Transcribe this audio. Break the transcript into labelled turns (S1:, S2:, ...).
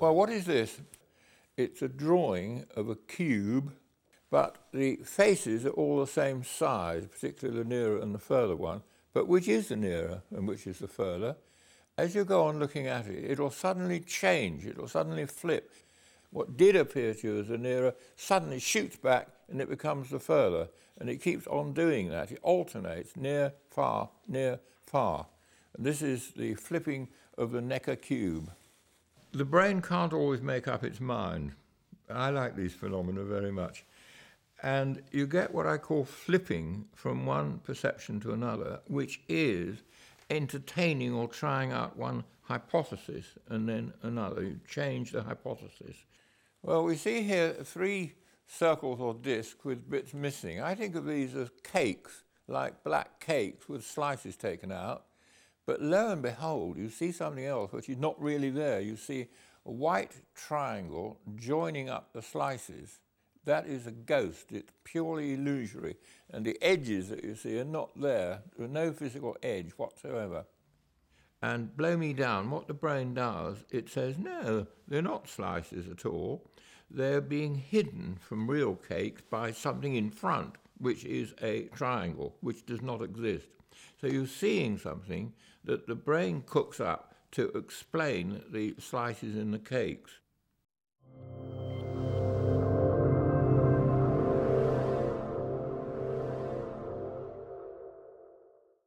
S1: Well, what is this? It's a drawing of a cube, but the faces are all the same size, particularly the nearer and the further one. But which is the nearer and which is the further? As you go on looking at it, it'll suddenly change, it'll suddenly flip. What did appear to you as the nearer suddenly shoots back and it becomes the further. And it keeps on doing that. It alternates near, far, near, far. And this is the flipping of the Necker cube. The brain can't always make up its mind. I like these phenomena very much. And you get what I call flipping from one perception to another, which is entertaining or trying out one hypothesis and then another. You change the hypothesis. Well, we see here three circles or discs with bits missing. I think of these as cakes, like black cakes with slices taken out. But lo and behold, you see something else which is not really there. You see a white triangle joining up the slices. That is a ghost. It's purely illusory. And the edges that you see are not there. There are no physical edge whatsoever. And blow me down, what the brain does, it says, no, they're not slices at all. They're being hidden from real cakes by something in front, which is a triangle, which does not exist. So you're seeing something that the brain cooks up to explain the slices in the cakes.